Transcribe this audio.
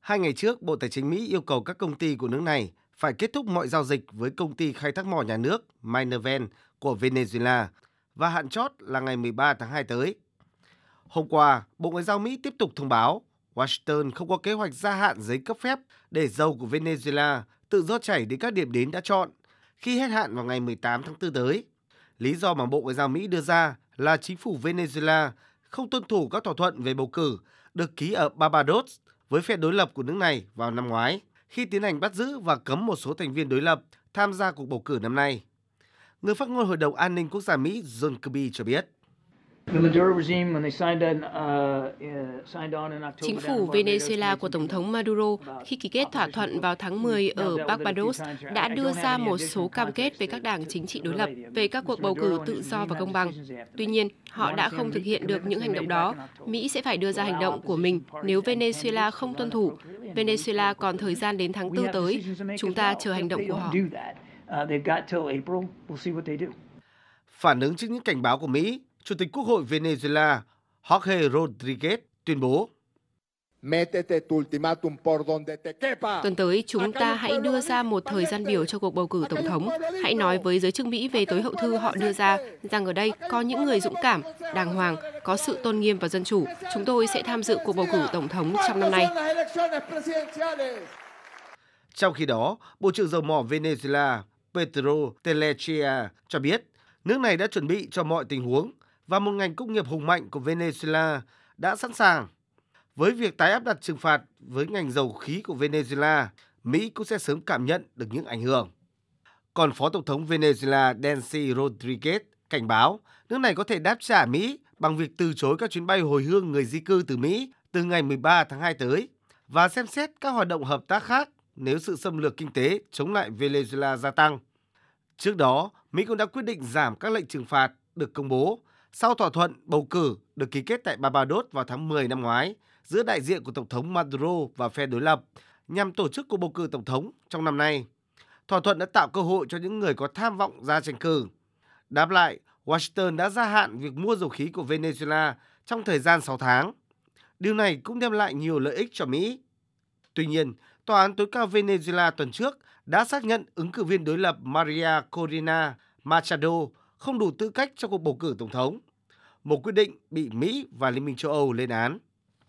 Hai ngày trước, Bộ Tài chính Mỹ yêu cầu các công ty của nước này phải kết thúc mọi giao dịch với công ty khai thác mỏ nhà nước Minerven của Venezuela và hạn chót là ngày 13 tháng 2 tới. Hôm qua, Bộ Ngoại giao Mỹ tiếp tục thông báo Washington không có kế hoạch gia hạn giấy cấp phép để dầu của Venezuela tự do chảy đến các điểm đến đã chọn khi hết hạn vào ngày 18 tháng 4 tới. Lý do mà Bộ Ngoại giao Mỹ đưa ra là chính phủ Venezuela không tuân thủ các thỏa thuận về bầu cử được ký ở Barbados với phe đối lập của nước này vào năm ngoái, khi tiến hành bắt giữ và cấm một số thành viên đối lập tham gia cuộc bầu cử năm nay. Người phát ngôn Hội đồng An ninh Quốc gia Mỹ John Kirby cho biết. Uh, Chính phủ Venezuela của Tổng thống Maduro khi ký kết thỏa thuận vào tháng 10 ở Barbados đã đưa ra một số cam kết với các đảng chính trị đối lập về các cuộc bầu cử tự do và công bằng. Tuy nhiên, họ đã không thực hiện được những hành động đó. Mỹ sẽ phải đưa ra hành động của mình nếu Venezuela không tuân thủ. Venezuela còn thời gian đến tháng 4 tới. Chúng ta chờ hành động của họ. Phản ứng trước những cảnh báo của Mỹ, Chủ tịch Quốc hội Venezuela Jorge Rodriguez tuyên bố Tuần tới, chúng ta hãy đưa ra một thời gian biểu cho cuộc bầu cử tổng thống. Hãy nói với giới chức Mỹ về tối hậu thư họ đưa ra rằng ở đây có những người dũng cảm, đàng hoàng, có sự tôn nghiêm và dân chủ. Chúng tôi sẽ tham dự cuộc bầu cử tổng thống trong năm nay. Trong khi đó, Bộ trưởng dầu mỏ Venezuela Pedro Telechea cho biết nước này đã chuẩn bị cho mọi tình huống và một ngành công nghiệp hùng mạnh của Venezuela đã sẵn sàng. Với việc tái áp đặt trừng phạt với ngành dầu khí của Venezuela, Mỹ cũng sẽ sớm cảm nhận được những ảnh hưởng. Còn Phó Tổng thống Venezuela Delcy Rodriguez cảnh báo nước này có thể đáp trả Mỹ bằng việc từ chối các chuyến bay hồi hương người di cư từ Mỹ từ ngày 13 tháng 2 tới và xem xét các hoạt động hợp tác khác nếu sự xâm lược kinh tế chống lại Venezuela gia tăng. Trước đó, Mỹ cũng đã quyết định giảm các lệnh trừng phạt được công bố sau thỏa thuận bầu cử được ký kết tại Barbados vào tháng 10 năm ngoái giữa đại diện của Tổng thống Maduro và phe đối lập nhằm tổ chức cuộc bầu cử tổng thống trong năm nay. Thỏa thuận đã tạo cơ hội cho những người có tham vọng ra tranh cử. Đáp lại, Washington đã gia hạn việc mua dầu khí của Venezuela trong thời gian 6 tháng. Điều này cũng đem lại nhiều lợi ích cho Mỹ. Tuy nhiên, Tòa án tối cao Venezuela tuần trước đã xác nhận ứng cử viên đối lập Maria Corina Machado không đủ tư cách cho cuộc bầu cử tổng thống, một quyết định bị Mỹ và Liên minh châu Âu lên án.